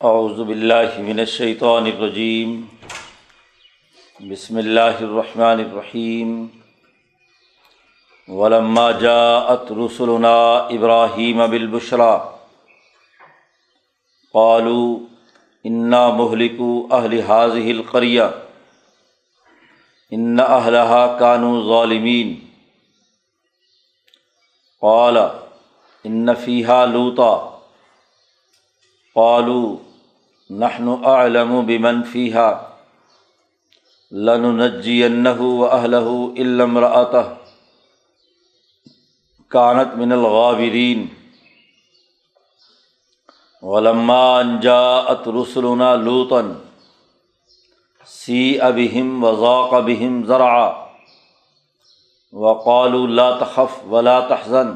اعوذ باللہ من الشیطان الرجیم۔ بسم اللہ الرحمن الرحیم۔ ولما جاءت رسلنا ابراہیم بالبشرا۔ قالوا انا مهلكوا اہل هذه القرية ان اهلها كانوا ظالمين قال ان فيها لوطا۔ قالوا نحن اعلم بمن فيها لننجينه واهله الا امراته كانت من الغابرين ولما ان جاءت رسلنا لوطا سيء بهم وضاق بهم زرعا۔ وقالوا لا تخف ولا تحزن۔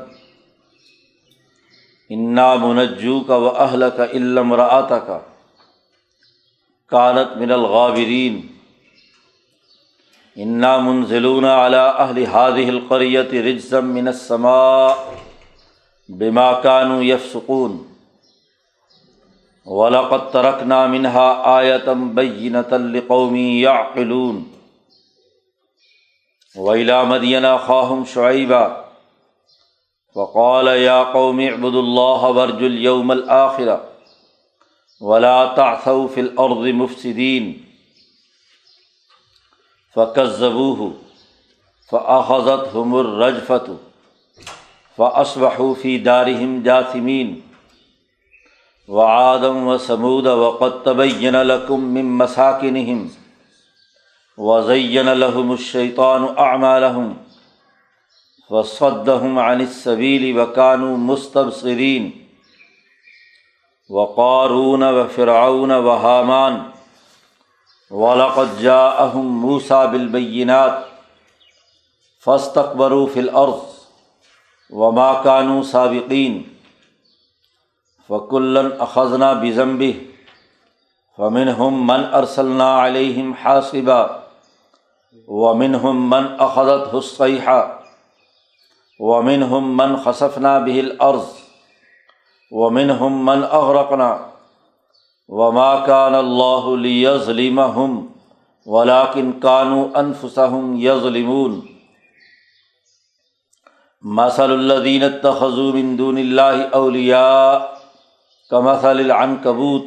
انا منجو کا و اہل کا علم رعتا کا کانت من الغابرین. انا منزلون على اہل هذه القرية رجزا من السماء بما كانوا يفسقون ولقد تركنا منها آية بينة لقوم يعقلون وإلى مدين أخاهم شعيبا وقال يا قوم اعبدوا الله وارجوا اليوم الآخرة ولا تعثوا في الارض مفسدين فكذبوه فاخذتهم الرجفه فاصبحوا في دارهم جاثمين وعادا وثمود وقد تبين لكم من مساكنهم وزين لهم الشيطان اعمالهم فصدهم عن السبيل وكانوا مستبصرين و قارون و فرعون و حامان ولقد جاءهم موسى بالبينات فاستكبروا في الارض وما كانوا سابقين فكلا اخذنا بذنبه فمنهم من ارسلنا عليهم حاصبا ومنهم من اخذته الصيحه ومنهم من خسفنا به الارض ومن ہم من اغرقنا وما کان اللہ ظلم ولاکن کانو انفسم یظلمون مسل الدین تخذو دون اللہ اولیاء کمثل العنکبوت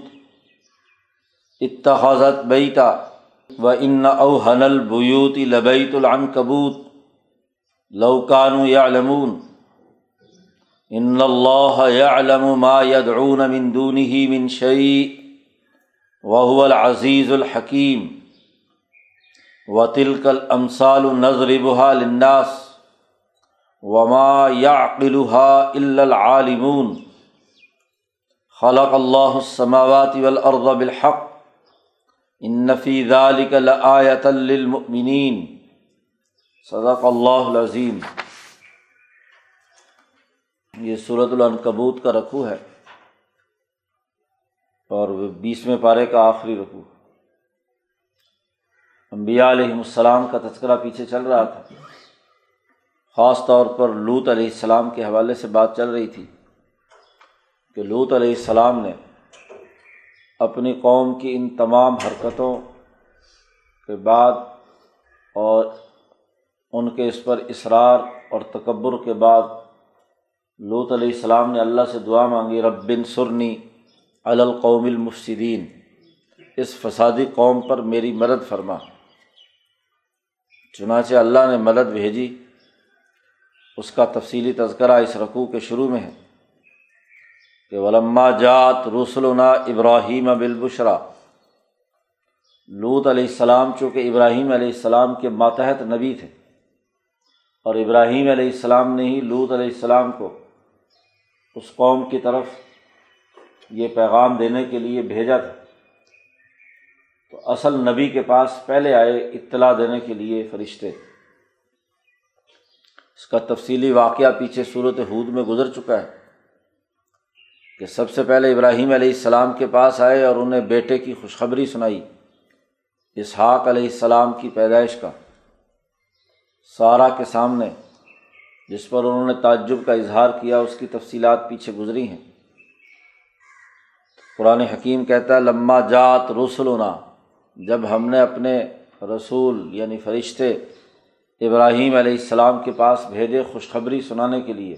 اتخذت بیتا و ان اوہن البیوت لبیت العنکبوت لو کانوا یعلمون ان اللہ يعلم ما يدعون من دونه من شيء وهو العزيز الحكيم وتلك الامثال نضربها للناس وما يعقلها الا العالمون خلق الله السماوات والارض بالحق ان في ذلك لآية للمؤمنين صدق الله العظيم یہ صورت العنکبوت کا رقو ہے اور بیسویں پارے کا آخری رقو امبیا علیہم السلام کا تذکرہ پیچھے چل رہا تھا۔ خاص طور پر لوت علیہ السلام کے حوالے سے بات چل رہی تھی کہ لوت علیہ السلام نے اپنی قوم کی ان تمام حرکتوں کے بعد اور ان کے اس پر اصرار اور تکبر کے بعد لوت علیہ السلام نے اللہ سے دعا مانگی ربن سرنی القوم المفصدین اس فسادی قوم پر میری مدد فرما۔ چنانچہ اللہ نے مدد بھیجی۔ اس کا تفصیلی تذکرہ اس رقوع کے شروع میں ہے کہ ولما جات رسولنا ابراہیم بالبشرا۔ لوت علیہ السلام چونکہ ابراہیم علیہ السلام کے ماتحت نبی تھے اور ابراہیم علیہ السلام نے ہی لوت علیہ السلام کو اس قوم کی طرف یہ پیغام دینے کے لیے بھیجا تھا۔ تو اصل نبی کے پاس پہلے آئے اطلاع دینے کے لیے فرشتے۔ اس کا تفصیلی واقعہ پیچھے صورت حود میں گزر چکا ہے کہ سب سے پہلے ابراہیم علیہ السلام کے پاس آئے اور انہیں بیٹے کی خوشخبری سنائی، اسحاق علیہ السلام کی پیدائش کا۔ سارا کے سامنے جس پر انہوں نے تعجب کا اظہار کیا، اس کی تفصیلات پیچھے گزری ہیں۔ قرآن حکیم کہتا ہے لمہ جات رسولنا جب ہم نے اپنے رسول یعنی فرشتے ابراہیم علیہ السلام کے پاس بھیجے خوشخبری سنانے کے لیے۔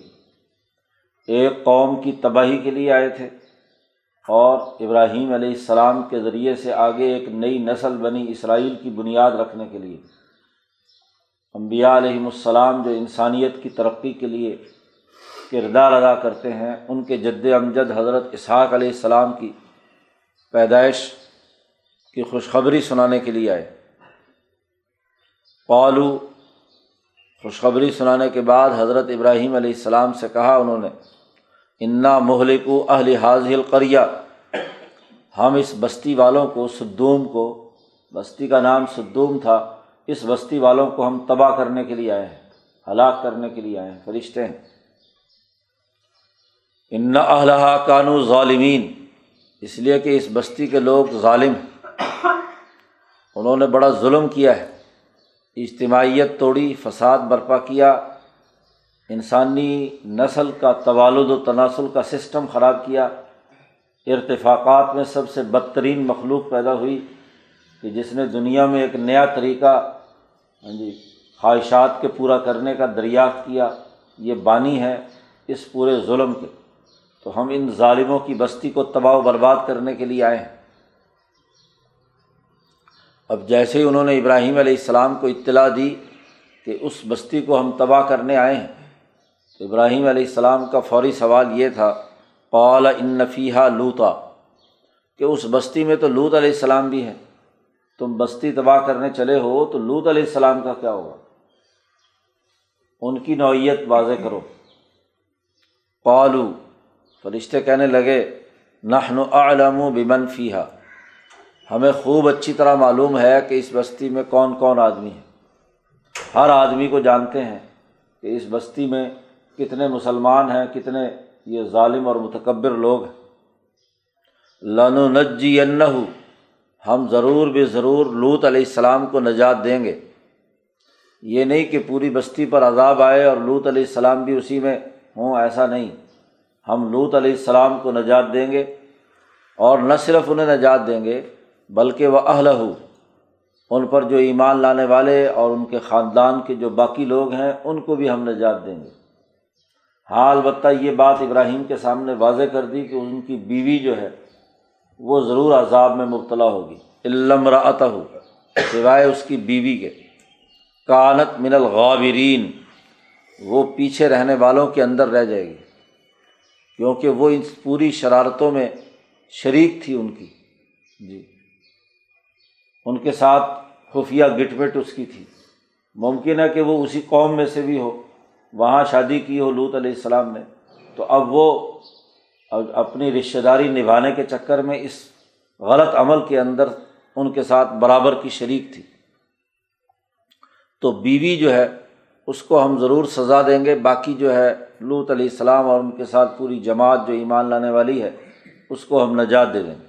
ایک قوم کی تباہی کے لیے آئے تھے اور ابراہیم علیہ السلام کے ذریعے سے آگے ایک نئی نسل بنی اسرائیل کی بنیاد رکھنے کے لیے۔ امبیا علیہم السلام جو انسانیت کی ترقی کے لیے کردار ادا کرتے ہیں، ان کے جد امجد حضرت اسحاق علیہ السلام کی پیدائش کی خوشخبری سنانے کے لیے آئے۔ پالو خوشخبری سنانے کے بعد حضرت ابراہیم علیہ السلام سے کہا انہوں نے، انا مہلک اہل حاضل القریہ۔ ہم اس بستی والوں کو سدوم کو، بستی کا نام سدوم تھا۔ اس بستی والوں کو ہم تباہ کرنے کے لیے آئے ہیں، ہلاک کرنے کے لیے آئے ہیں، فرشتے ہیں۔ ان اہلہ کانو ظالمین، اس لیے کہ اس بستی کے لوگ ظالم ہیں۔ انہوں نے بڑا ظلم کیا ہے، اجتماعیت توڑی، فساد برپا کیا، انسانی نسل کا توالد و تناسل کا سسٹم خراب کیا۔ ارتفاقات میں سب سے بدترین مخلوق پیدا ہوئی کہ جس نے دنیا میں ایک نیا طریقہ ہاں جی خواہشات کے پورا کرنے کا دریافت کیا، یہ بانی ہے اس پورے ظلم کے۔ تو ہم ان ظالموں کی بستی کو تباہ و برباد کرنے کے لیے آئے ہیں۔ اب جیسے ہی انہوں نے ابراہیم علیہ السلام کو اطلاع دی کہ اس بستی کو ہم تباہ کرنے آئے ہیں، تو ابراہیم علیہ السلام کا فوری سوال یہ تھا، قال ان نفیحہ لوتا کہ اس بستی میں تو لوت علیہ السلام بھی ہے تم بستی تباہ کرنے چلے ہو تو لوت علیہ السلام کا کیا ہوگا؟ ان کی نوعیت واضح کرو۔ پالو فرشتے کہنے لگے نہن علم و بمن فیحا ہمیں خوب اچھی طرح معلوم ہے کہ اس بستی میں کون کون آدمی ہے ہر آدمی کو جانتے ہیں کہ اس بستی میں کتنے مسلمان ہیں، کتنے یہ ظالم اور متکبر لوگ ہیں۔ لنو نجی ہم ضرور بے ضرور لوت علیہ السلام کو نجات دیں گے۔ یہ نہیں کہ پوری بستی پر عذاب آئے اور لوت علیہ السلام بھی اسی میں ہوں، ایسا نہیں۔ ہم لوت علیہ السلام کو نجات دیں گے اور نہ صرف انہیں نجات دیں گے، بلکہ وہ اہل ہو ان پر جو ایمان لانے والے اور ان کے خاندان کے جو باقی لوگ ہیں، ان کو بھی ہم نجات دیں گے۔ ہاں البتہ یہ بات ابراہیم کے سامنے واضح کر دی کہ ان کی بیوی جو ہے وہ ضرور عذاب میں مبتلا ہوگی۔ علم رعت ہو سوائے اس کی بیوی کے۔ کانت من الغابرین، وہ پیچھے رہنے والوں کے اندر رہ جائے گی۔ کیونکہ وہ ان پوری شرارتوں میں شریک تھی ان کی۔ جی۔ ان کے ساتھ خفیہ گٹ مٹ اس کی تھی۔ ممکن ہے کہ وہ اسی قوم میں سے بھی ہو۔ وہاں شادی کی ہو لوت علیہ السلام نے۔ تو اب وہ اپنی رشتہ داری نبھانے کے چکر میں اس غلط عمل کے اندر ان کے ساتھ برابر کی شریک تھی۔ تو بیوی جو ہے، اس کو ہم ضرور سزا دیں گے۔ باقی جو ہے لوت علیہ السلام اور ان کے ساتھ پوری جماعت جو ایمان لانے والی ہے، اس کو ہم نجات دے دیں گے۔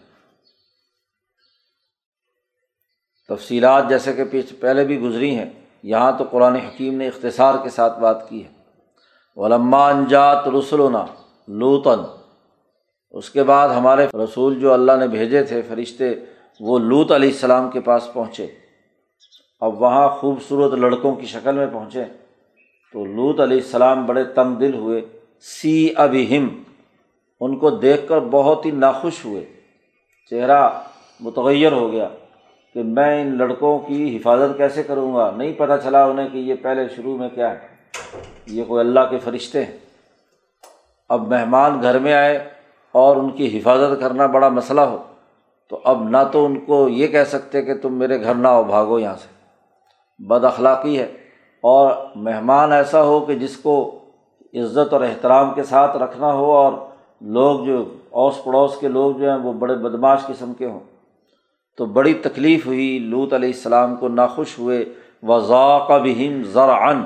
تفصیلات جیسے کہ پیچھے پہلے بھی گزری ہیں۔ یہاں تو قرآن حکیم نے اختصار کے ساتھ بات کی ہے۔ علما انجات رسولنا لوتن اس کے بعد ہمارے رسول جو اللہ نے بھیجے تھے فرشتے، وہ لوت علیہ السلام کے پاس پہنچے۔ اب وہاں خوبصورت لڑکوں کی شکل میں پہنچے۔ تو لوت علیہ السلام بڑے تنگ دل ہوئے۔ سی اب ہم ان کو دیکھ کر بہت ہی ناخوش ہوئے۔ چہرہ متغیر ہو گیا کہ میں ان لڑکوں کی حفاظت کیسے کروں گا؟ نہیں پتہ چلا انہیں کہ یہ پہلے شروع میں کیا ہے۔ یہ کوئی اللہ کے فرشتے ہیں۔ اب مہمان گھر میں آئے۔ اور ان کی حفاظت کرنا بڑا مسئلہ ہو، تو اب نہ تو ان کو یہ کہہ سکتے کہ تم میرے گھر نہ ہو بھاگو یہاں سے۔ بد اخلاقی ہے۔ اور مہمان ایسا ہو کہ جس کو عزت اور احترام کے ساتھ رکھنا ہو اور لوگ جو اوس پڑوس کے لوگ جو ہیں وہ بڑے بدماش قسم کے ہوں۔ تو بڑی تکلیف ہوئی لوت علیہ السلام کو ناخوش ہوئے۔ وضاق بہم ذرعن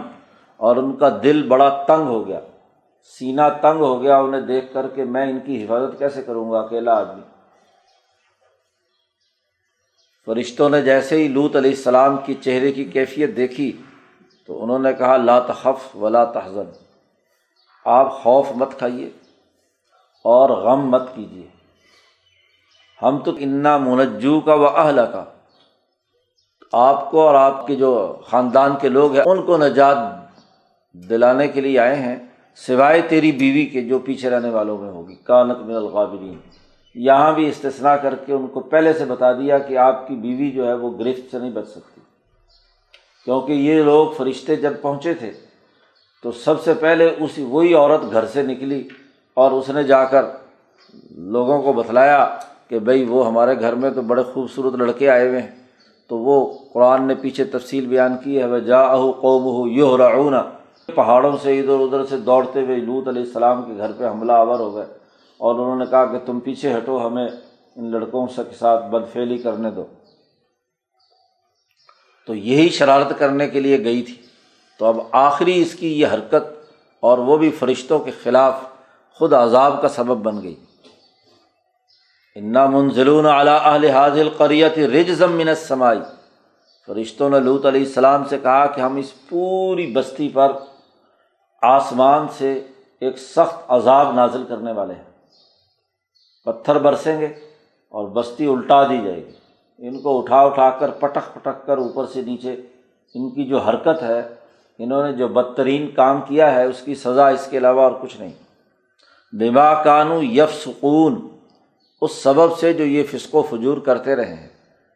اور ان کا دل بڑا تنگ ہو گیا۔ سینہ تنگ ہو گیا، انہیں دیکھ کر کے میں ان کی حفاظت کیسے کروں گا، اکیلا آدمی۔ فرشتوں نے جیسے ہی لوت علیہ السلام کی چہرے کی کیفیت دیکھی تو انہوں نے کہا، لا تخف ولا تحزن۔ آپ خوف مت کھائیے اور غم مت کیجیے۔ ہم تو انا منجو کا و اہل کا آپ کو اور آپ کے جو خاندان کے لوگ ہیں، ان کو نجات دلانے کے لیے آئے ہیں۔ سوائے تیری بیوی کے جو پیچھے رہنے والوں میں ہوگی۔ کانت من الغابرین۔ یہاں بھی استثنا کر کے ان کو پہلے سے بتا دیا کہ آپ کی بیوی جو ہے وہ گرفت سے نہیں بچ سکتی۔ کیونکہ یہ لوگ فرشتے جب پہنچے تھے، تو سب سے پہلے اسی وہی عورت گھر سے نکلی اور اس نے جا کر لوگوں کو بتلایا کہ بھائی وہ ہمارے گھر میں تو بڑے خوبصورت لڑکے آئے ہوئے ہیں۔ تو وہ قرآن نے پیچھے تفصیل بیان کی ہے وہ جا اہ قوم ہو یو پہاڑوں سے ادھر ادھر سے دوڑتے ہوئے لوت علیہ السلام کے گھر پہ حملہ آور ہو گئے اور انہوں نے کہا کہ تم پیچھے ہٹو، ہمیں ان لڑکوں سے کے ساتھ بدفیلی کرنے دو۔ تو یہی شرارت کرنے کے لیے گئی تھی۔ تو اب آخری اس کی یہ حرکت اور وہ بھی فرشتوں کے خلاف خود عذاب کا سبب بن گئی۔ انا منزلون اعلیٰ اہل حاضل قریت رجزم من سمائی فرشتوں نے لوت علیہ السلام سے کہا کہ ہم اس پوری بستی پر آسمان سے ایک سخت عذاب نازل کرنے والے ہیں۔ پتھر برسیں گے اور بستی الٹا دی جائے گی۔ ان کو اٹھا اٹھا کر پٹک پٹک کر اوپر سے نیچے ان کی جو حرکت ہے، انہوں نے جو بدترین کام کیا ہے، اس کی سزا اس کے علاوہ اور کچھ نہیں۔ بما کانو یف سکون اس سبب سے جو یہ فسق و فجور کرتے رہے ہیں۔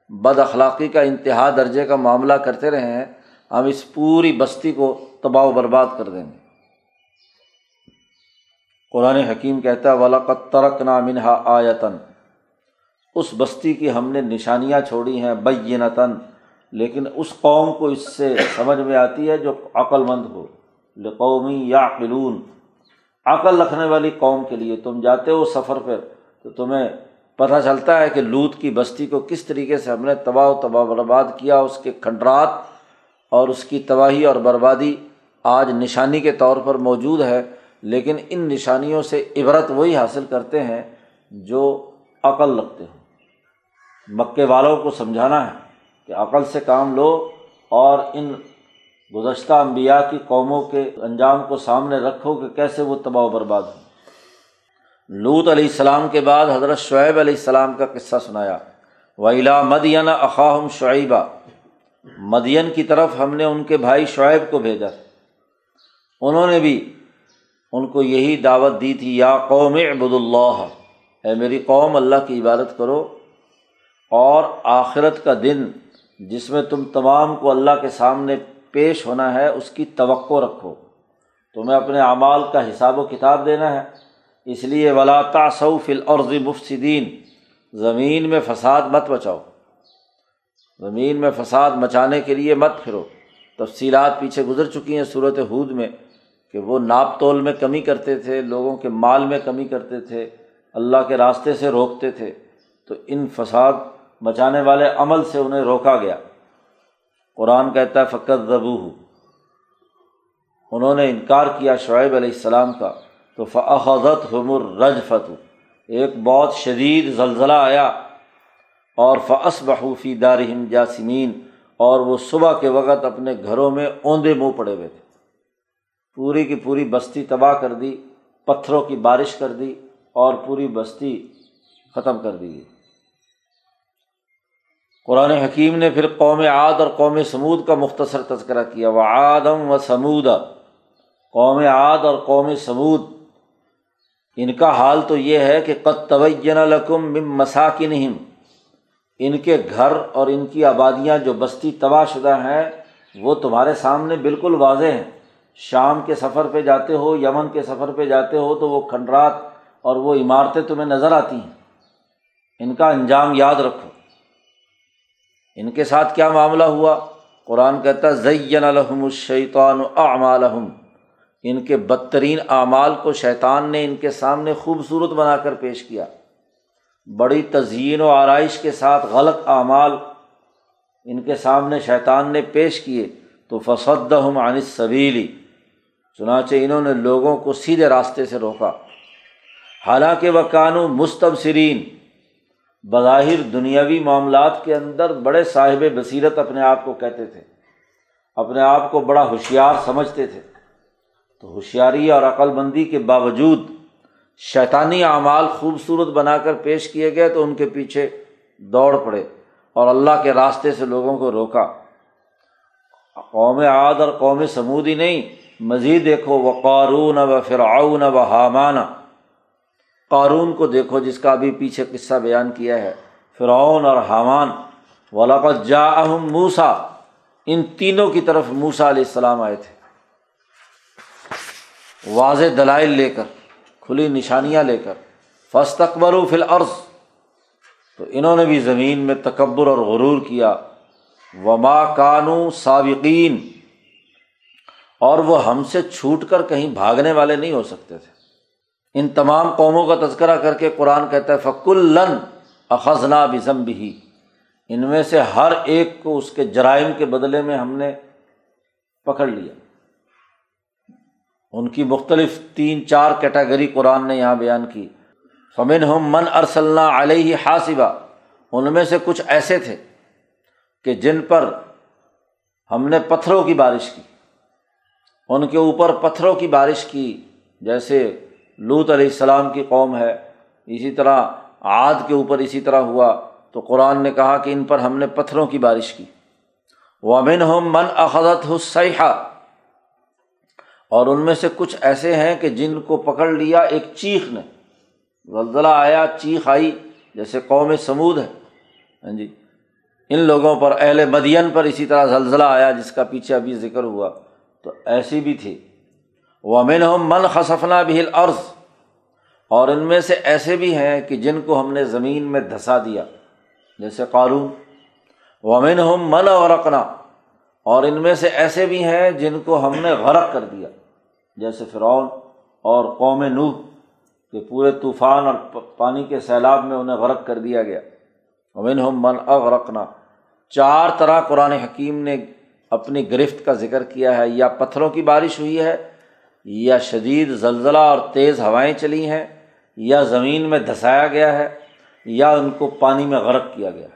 بد اخلاقی کا انتہا درجے کا معاملہ کرتے رہے ہیں۔ ہم اس پوری بستی کو تباہ و برباد کر دیں گے۔ قرآن حکیم کہتا ہے ولاقت ترک نامنہا آیتن اس بستی کی ہم نے نشانیاں چھوڑی ہیں بینتاً لیکن اس قوم کو اس سے سمجھ میں آتی ہے جو عقل مند ہو۔ لقومی یا قلون عقل رکھنے والی قوم کے لیے تم جاتے ہو سفر پہ تو تمہیں پتہ چلتا ہے کہ لوت کی بستی کو کس طریقے سے ہم نے تباہ و تباہ برباد کیا، اس کے کھنڈرات اور اس کی تباہی اور بربادی آج نشانی کے طور پر موجود ہے۔ لیکن ان نشانیوں سے عبرت وہی حاصل کرتے ہیں جو عقل رکھتے ہوں مکے والوں کو سمجھانا ہے کہ عقل سے کام لو اور ان گزشتہ انبیاء کی قوموں کے انجام کو سامنے رکھو کہ کیسے وہ تباہ و برباد ہوں۔ لوت علیہ السلام کے بعد حضرت شعیب علیہ السلام کا قصہ سنایا۔ ویلا مدین اقاہم شعیبہ مدین کی طرف ہم نے ان کے بھائی شعیب کو بھیجا۔ انہوں نے بھی ان کو یہی دعوت دی تھی، یا قوم عبد اللہ اے میری قوم، اللہ کی عبادت کرو۔ اور آخرت کا دن، جس میں تم تمام کو اللہ کے سامنے پیش ہونا ہے، اس کی توقع رکھو۔ تمہیں اپنے اعمال کا حساب و کتاب دینا ہے۔ اس لیے ولا تاسف العرض مفصدین زمین میں فساد مت بچاؤ زمین میں فساد مچانے کے لیے مت پھرو۔ تفصیلات پیچھے گزر چکی ہیں صورت حود میں۔ کہ وہ ناپ تول میں کمی کرتے تھے، لوگوں کے مال میں کمی کرتے تھے، اللہ کے راستے سے روکتے تھے، تو ان فساد مچانے والے عمل سے انہیں روکا گیا۔ قرآن کہتا ہے، فقط ضبو انہوں نے انکار کیا شعیب علیہ السلام کا، تو فعضت حمر رج فتو ایک بہت شدید زلزلہ آیا، اور فعص بحوفی دارہم جاسمین، اور وہ صبح کے وقت اپنے گھروں میں اوندے منہ پڑے ہوئے تھے۔ پوری کی پوری بستی تباہ کر دی، پتھروں کی بارش کر دی اور پوری بستی ختم کر دی قرآن حکیم نے پھر قوم عاد اور قوم سمود کا مختصر تذکرہ کیا وہ آدم و سمود قوم عاد اور قوم سمود، ان کا حال تو یہ ہے کہ قط توجن لکم مم مساکن ان کے گھر اور ان کی آبادیاں جو بستی تباہ شدہ ہیں، وہ تمہارے سامنے بالکل واضح ہیں۔ شام کے سفر پہ جاتے ہو، یمن کے سفر پہ جاتے ہو، تو وہ کھنڈرات اور وہ عمارتیں تمہیں نظر آتی ہیں۔ ان کا انجام یاد رکھو۔ ان کے ساتھ کیا معاملہ ہوا؟ قرآن کہتا زین الحم الشیطان اعمالحم ان کے بدترین اعمال کو شیطان نے ان کے سامنے خوبصورت بنا کر پیش کیا۔ بڑی تزئین و آرائش کے ساتھ غلط اعمال ان کے سامنے شیطان نے پیش کیے۔ تو فسد ہم عن صبیلی چنانچہ انہوں نے لوگوں کو سیدھے راستے سے روکا۔ حالانکہ وہ قانو مستبصرین، بظاہر دنیاوی معاملات کے اندر بڑے صاحب بصیرت اپنے آپ کو کہتے تھے۔ اپنے آپ کو بڑا ہوشیار سمجھتے تھے۔ تو ہوشیاری اور عقل مندی کے باوجود شیطانی اعمال خوبصورت بنا کر پیش کیے گئے تو ان کے پیچھے دوڑ پڑے اور اللہ کے راستے سے لوگوں کو روکا۔ قوم عاد اور قوم سمودی نہیں مزید دیکھو، وہ قارون و فرعون و حامان۔ قارون کو دیکھو، جس کا ابھی پیچھے قصہ بیان کیا ہے۔ فرعون اور حامان۔ ولاقت جا اہم موسا ان تینوں کی طرف موسا علیہ السلام آئے تھے۔ واضح دلائل لے کر، کھلی نشانیاں لے کر۔ فسط اکبر و فل عرض تو انہوں نے بھی زمین میں تکبر اور غرور کیا۔ وما کانو سابقین اور وہ ہم سے چھوٹ کر کہیں بھاگنے والے نہیں ہو سکتے تھے۔ ان تمام قوموں کا تذکرہ کر کے قرآن کہتا ہے فک الن اخذنا بزم بھی ان میں سے ہر ایک کو اس کے جرائم کے بدلے میں ہم نے پکڑ لیا۔ ان کی مختلف تین چار کیٹاگری قرآن نے یہاں بیان کی۔ فمن ہم من ارسلہ علیہ حاصبہ ان میں سے کچھ ایسے تھے کہ جن پر ہم نے پتھروں کی بارش کی۔ ان کے اوپر پتھروں کی بارش کی، جیسے لوت علیہ السلام کی قوم ہے، اسی طرح عاد کے اوپر اسی طرح ہوا۔ تو قرآن نے کہا کہ ان پر ہم نے پتھروں کی بارش کی۔ ومن ہم من اخذت حسیہ اور ان میں سے کچھ ایسے ہیں کہ جن کو پکڑ لیا ایک چیخ نے۔ زلزلہ آیا، چیخ آئی، جیسے قوم سمود ہے۔ ہاں جی۔ ان لوگوں پر، اہل مدین پر اسی طرح زلزلہ آیا جس کا پیچھے ابھی ذکر ہوا۔ تو ایسی بھی تھی۔ وہ امین من خصفنا بھی عرض اور ان میں سے ایسے بھی ہیں کہ جن کو ہم نے زمین میں دھسا دیا، جیسے قارون۔ ومن ہم من غرقنا۔ اور ان میں سے ایسے بھی ہیں جن کو ہم نے غرق کر دیا، جیسے فرعون اور قوم نوح، کہ پورے طوفان اور پانی کے سیلاب میں انہیں غرق کر دیا گیا۔ ومن ہم من اغرقنا چار طرح قرآن حکیم نے اپنی گرفت کا ذکر کیا ہے، یا پتھروں کی بارش ہوئی ہے، یا شدید زلزلہ اور تیز ہوائیں چلی ہیں، یا زمین میں دھسایا گیا ہے، یا ان کو پانی میں غرق کیا گیا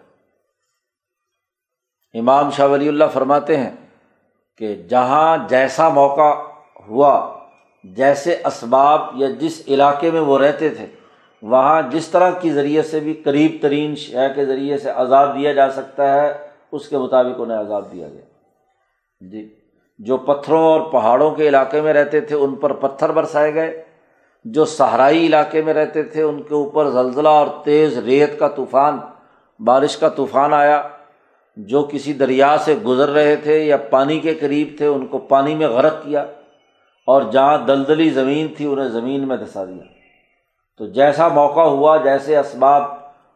امام شاہ ولی اللہ فرماتے ہیں کہ جہاں جیسا موقع ہوا، جیسے اسباب یا جس علاقے میں وہ رہتے تھے، وہاں جس طرح کی ذریعے سے بھی قریب ترین شے کے ذریعے سے عذاب دیا جا سکتا ہے، اس کے مطابق انہیں عذاب دیا گیا۔ جی جو پتھروں اور پہاڑوں کے علاقے میں رہتے تھے، ان پر پتھر برسائے گئے۔ جو صحرائی علاقے میں رہتے تھے، ان کے اوپر زلزلہ اور تیز ریت کا طوفان، بارش کا طوفان آیا۔ جو کسی دریا سے گزر رہے تھے یا پانی کے قریب تھے، ان کو پانی میں غرق کیا اور جہاں دلدلی زمین تھی، انہیں زمین میں دھسا دیا۔ تو جیسا موقع ہوا، جیسے اسباب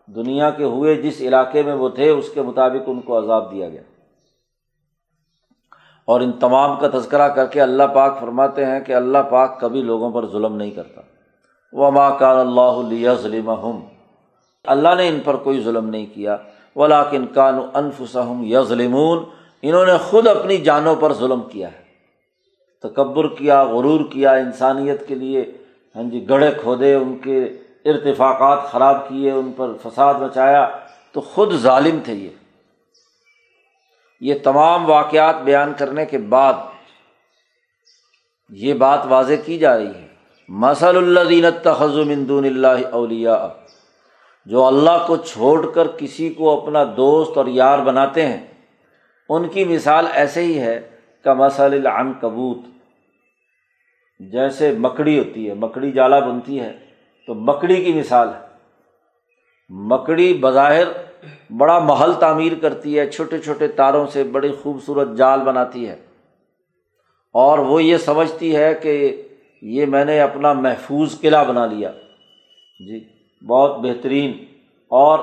دنیا کے ہوئے جس علاقے میں وہ تھے، اس کے مطابق ان کو عذاب دیا گیا۔ اور ان تمام کا تذکرہ کر کے اللہ پاک فرماتے ہیں کہ اللہ پاک کبھی لوگوں پر ظلم نہیں کرتا۔ وہ ماں کار اللہ علیہ ظلم اللہ نے ان پر کوئی ظلم نہیں کیا۔ ولاکن کان انفسم یا ظلمون انہوں نے خود اپنی جانوں پر ظلم کیا ہے۔ تکبر کیا، غرور کیا انسانیت کے لیے۔ ہاں جی گڑھے کھودے ان کے ارتفاقات خراب کیے، ان پر فساد مچایا۔ تو خود ظالم تھے یہ۔ یہ تمام واقعات بیان کرنے کے بعد یہ بات واضح کی جا رہی ہے۔ مسل اللہ دینت تخذ مندون اللہ اولیا جو اللہ کو چھوڑ کر کسی کو اپنا دوست اور یار بناتے ہیں، ان کی مثال ایسے ہی ہے کا مسل العن کبوت جیسے مکڑی ہوتی ہے، مکڑی جالا بنتی ہے، تو مکڑی کی مثال ہے۔ مکڑی بظاہر بڑا محل تعمیر کرتی ہے، چھوٹے چھوٹے تاروں سے بڑی خوبصورت جال بناتی ہے۔ اور وہ یہ سمجھتی ہے کہ یہ میں نے اپنا محفوظ قلعہ بنا لیا۔ جی بہت بہترین۔ اور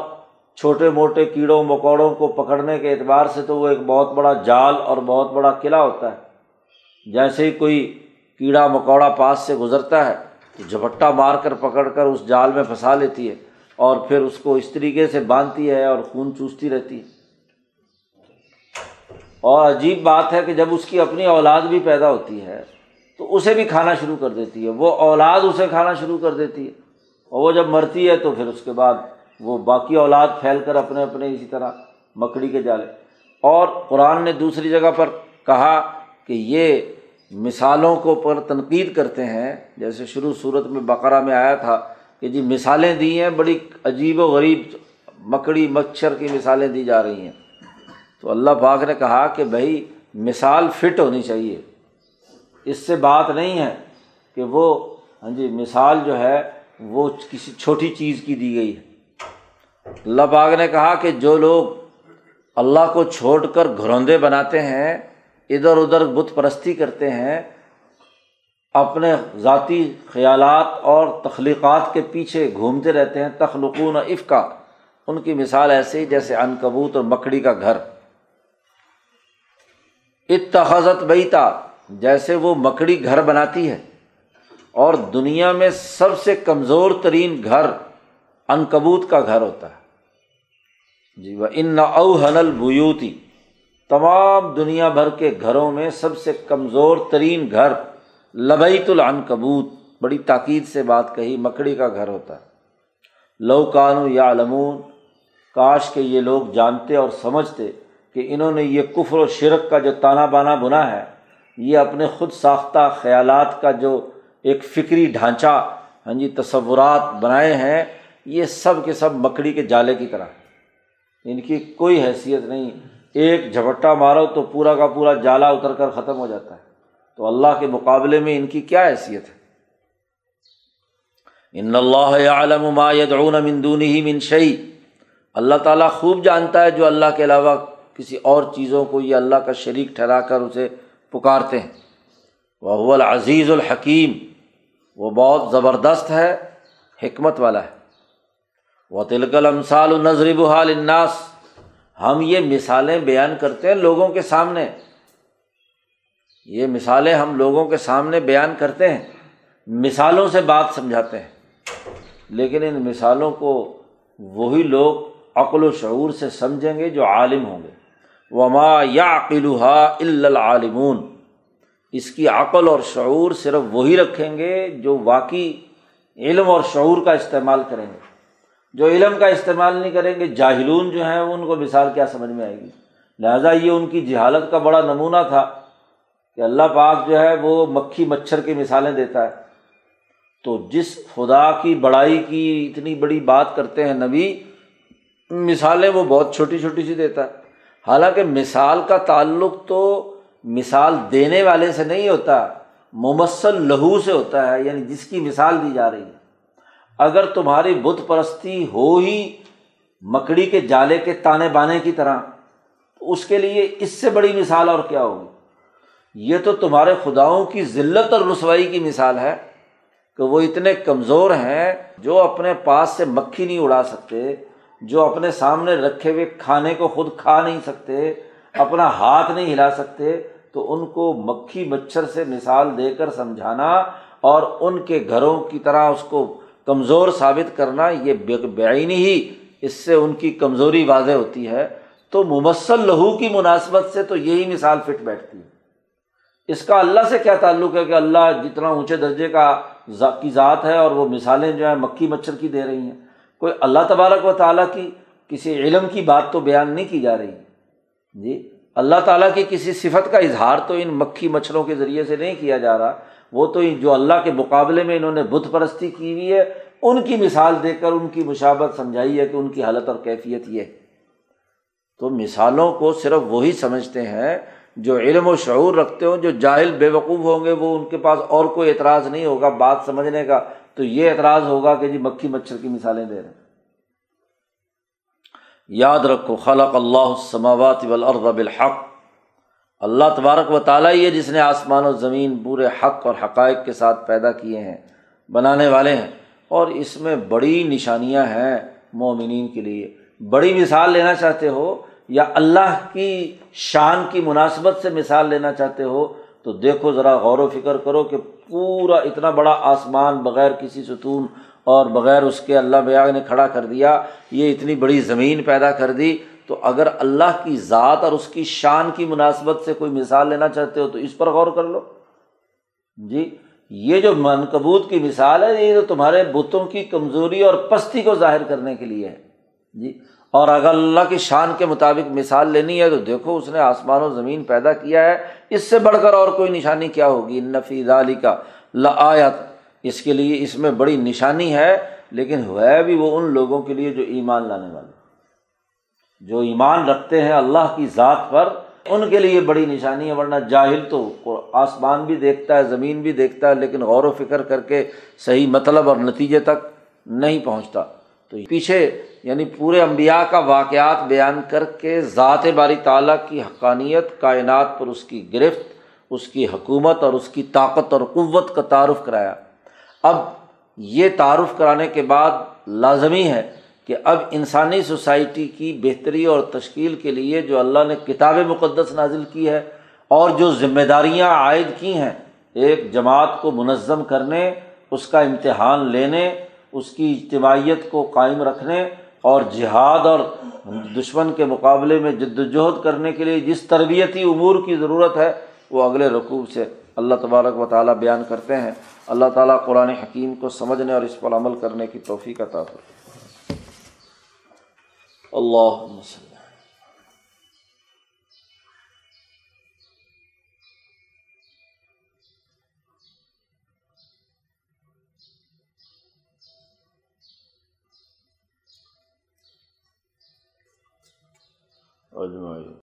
چھوٹے موٹے کیڑوں مکوڑوں کو پکڑنے کے اعتبار سے تو وہ ایک بہت بڑا جال اور بہت بڑا قلعہ ہوتا ہے۔ جیسے ہی کوئی کیڑا مکوڑا پاس سے گزرتا ہے تو جھپٹا مار کر پکڑ کر اس جال میں پھنسا لیتی ہے۔ اور پھر اس کو اس طریقے سے باندھتی ہے اور خون چوستی رہتی ہے۔ اور عجیب بات ہے کہ جب اس کی اپنی اولاد بھی پیدا ہوتی ہے، تو اسے بھی کھانا شروع کر دیتی ہے۔ وہ اولاد اسے کھانا شروع کر دیتی ہے۔ اور وہ جب مرتی ہے، تو پھر اس کے بعد وہ باقی اولاد پھیل کر اپنے اپنے اسی طرح مکڑی کے جالے۔ اور قرآن نے دوسری جگہ پر کہا کہ یہ مثالوں کو پر تنقید کرتے ہیں۔ جیسے شروع صورت میں بقرہ میں آیا تھا کہ جی مثالیں دی ہیں، بڑی عجیب و غریب مکڑی مچھر کی مثالیں دی جا رہی ہیں۔ تو اللہ پاک نے کہا کہ بھائی مثال فٹ ہونی چاہیے۔ اس سے بات نہیں ہے کہ وہ ہاں جی مثال جو ہے وہ کسی چھوٹی چیز کی دی گئی ہے۔ اللہ پاک نے کہا کہ جو لوگ اللہ کو چھوڑ کر گھروندے بناتے ہیں، ادھر ادھر بت پرستی کرتے ہیں اپنے ذاتی خیالات اور تخلیقات کے پیچھے گھومتے رہتے ہیں، تخلقون افقا ان کی مثال ایسے ہی جیسے کبوت اور مکڑی کا گھر۔ اتخذت بیتا، جیسے وہ مکڑی گھر بناتی ہے۔ اور دنیا میں سب سے کمزور ترین گھر ان کبوت کا گھر ہوتا ہے۔ جی وہ ان اوہن البیوتی۔ تمام دنیا بھر کے گھروں میں سب سے کمزور ترین گھر لبیت العن کبوت بڑی تاکید سے بات کہی، مکڑی کا گھر ہوتا ہے۔ لو کانو یا لمون کاش کے یہ لوگ جانتے اور سمجھتے کہ انہوں نے یہ کفر و شرک کا جو تانا بانا بنا ہے، یہ اپنے خود ساختہ خیالات کا جو ایک فکری ڈھانچہ ہاں جی تصورات بنائے ہیں، یہ سب کے سب مکڑی کے جالے کی طرح ان کی کوئی حیثیت نہیں، ایک جھپٹا مارو تو پورا کا پورا جالا اتر کر ختم ہو جاتا ہے۔ تو اللہ کے مقابلے میں ان کی کیا حیثیت ہے؟ ان اللہ عالم ما یدعون من دونه من شعی اللہ تعالیٰ خوب جانتا ہے جو اللہ کے علاوہ کسی اور چیزوں کو یہ اللہ کا شریک ٹھہرا کر اسے پکارتے ہیں۔ وہ العزیز الحکیم۔ وہ بہت زبردست ہے، حکمت والا ہے۔ وہ تلکل امسال نظر بحال الناس ہم یہ مثالیں بیان کرتے ہیں لوگوں کے سامنے۔ یہ مثالیں ہم لوگوں کے سامنے بیان کرتے ہیں، مثالوں سے بات سمجھاتے ہیں۔ لیکن ان مثالوں کو وہی لوگ عقل و شعور سے سمجھیں گے جو عالم ہوں گے۔ وما یا عقلحا العالمون۔ اس کی عقل اور شعور صرف وہی رکھیں گے جو واقعی علم اور شعور کا استعمال کریں گے۔ جو علم کا استعمال نہیں کریں گے، جاہلون جو ہیں، ان کو مثال کیا سمجھ میں آئے گی؟ لہٰذا یہ ان کی جہالت کا بڑا نمونہ تھا۔ کہ اللہ پاک جو ہے وہ مکھی مچھر کی مثالیں دیتا ہے۔ تو جس خدا کی بڑائی کی اتنی بڑی بات کرتے ہیں نبی، مثالیں وہ بہت چھوٹی چھوٹی سی دیتا ہے۔ حالانکہ مثال کا تعلق تو مثال دینے والے سے نہیں ہوتا، ممثل لہو سے ہوتا ہے یعنی جس کی مثال دی جا رہی ہے۔ اگر تمہاری بت پرستی ہو ہی مکڑی کے جالے کے تانے بانے کی طرح، تو اس کے لیے اس سے بڑی مثال اور کیا ہوگی؟ یہ تو تمہارے خداؤں کی ذلت اور رسوائی کی مثال ہے کہ وہ اتنے کمزور ہیں جو اپنے پاس سے مکھی نہیں اڑا سکتے، جو اپنے سامنے رکھے ہوئے کھانے کو خود کھا نہیں سکتے، اپنا ہاتھ نہیں ہلا سکتے، تو ان کو مکھی مچھر سے مثال دے کر سمجھانا اور ان کے گھروں کی طرح اس کو کمزور ثابت کرنا، یہ بےآینی ہی اس سے ان کی کمزوری واضح ہوتی ہے۔ تو ممثل لہو کی مناسبت سے تو یہی مثال فٹ بیٹھتی ہے۔ اس کا اللہ سے کیا تعلق ہے کہ اللہ جتنا اونچے درجے کا کی ذات ہے اور وہ مثالیں جو ہیں مکھی مچھر کی دے رہی ہیں؟ کوئی اللہ تبارک و تعالیٰ کی کسی علم کی بات تو بیان نہیں کی جا رہی؟ جی اللہ تعالیٰ کی کسی صفت کا اظہار تو ان مکھی مچھروں کے ذریعے سے نہیں کیا جا رہا۔ وہ تو جو اللہ کے مقابلے میں انہوں نے بت پرستی کی ہوئی ہے، ان کی مثال دے کر ان کی مشابت سمجھائی ہے کہ ان کی حالت اور کیفیت یہ تو مثالوں کو صرف وہی سمجھتے ہیں جو علم و شعور رکھتے ہوں، جو جاہل بے وقوف ہوں گے، وہ ان کے پاس اور کوئی اعتراض نہیں ہوگا بات سمجھنے کا۔ تو یہ اعتراض ہوگا کہ جی مکھی مچھر کی مثالیں دے رہے ہیں۔ یاد رکھو، خلق اللہ سماوات والارض بالحق۔ اللہ تبارک و تعالیٰ یہ جس نے آسمان و زمین پورے حق اور حقائق کے ساتھ پیدا کیے ہیں، بنانے والے ہیں۔ اور اس میں بڑی نشانیاں ہیں مومنین کے لیے۔ بڑی مثال لینا چاہتے ہو یا اللہ کی شان کی مناسبت سے مثال لینا چاہتے ہو، تو دیکھو ذرا غور و فکر کرو کہ پورا اتنا بڑا آسمان بغیر کسی ستون اور بغیر اس کے اللہ بیاگ نے کھڑا کر دیا، یہ اتنی بڑی زمین پیدا کر دی۔ تو اگر اللہ کی ذات اور اس کی شان کی مناسبت سے کوئی مثال لینا چاہتے ہو، تو اس پر غور کر لو۔ جی یہ جو منقبوت کی مثال ہے، یہ تو تمہارے بتوں کی کمزوری اور پستی کو ظاہر کرنے کے لیے ہے۔ جی اور اگر اللہ کی شان کے مطابق مثال لینی ہے تو دیکھو اس نے آسمان و زمین پیدا کیا ہے، اس سے بڑھ کر اور کوئی نشانی کیا ہوگی؟ نفیز علی کا لآیت۔ اس کے لیے اس میں بڑی نشانی ہے، لیکن ہے بھی وہ ان لوگوں کے لیے جو ایمان لانے والے۔ جو ایمان رکھتے ہیں اللہ کی ذات پر، ان کے لیے بڑی نشانی ہے، ورنہ جاہل تو آسمان بھی دیکھتا ہے، زمین بھی دیکھتا ہے، لیکن غور و فکر کر کے صحیح مطلب اور نتیجے تک نہیں پہنچتا۔ تو پیچھے یعنی پورے امبیا کا واقعات بیان کر کے ذات باری تعالیٰ کی حقانیت، کائنات پر اس کی گرفت، اس کی حکومت اور اس کی طاقت اور قوت کا تعارف کرایا۔ اب یہ تعارف کرانے کے بعد لازمی ہے کہ اب انسانی سوسائٹی کی بہتری اور تشکیل کے لیے جو اللہ نے کتاب مقدس نازل کی ہے اور جو ذمہ داریاں عائد کی ہیں، ایک جماعت کو منظم کرنے، اس کا امتحان لینے، اس کی اجتماعیت کو قائم رکھنے اور جہاد اور دشمن کے مقابلے میں جد وجہد کرنے کے لیے جس تربیتی امور کی ضرورت ہے، وہ اگلے رقوب سے اللہ تبارک و تعالیٰ بیان کرتے ہیں۔ اللہ تعالیٰ قرآن حکیم کو سمجھنے اور اس پر عمل کرنے کی توفیق عطا کرتے اللہ اجمائی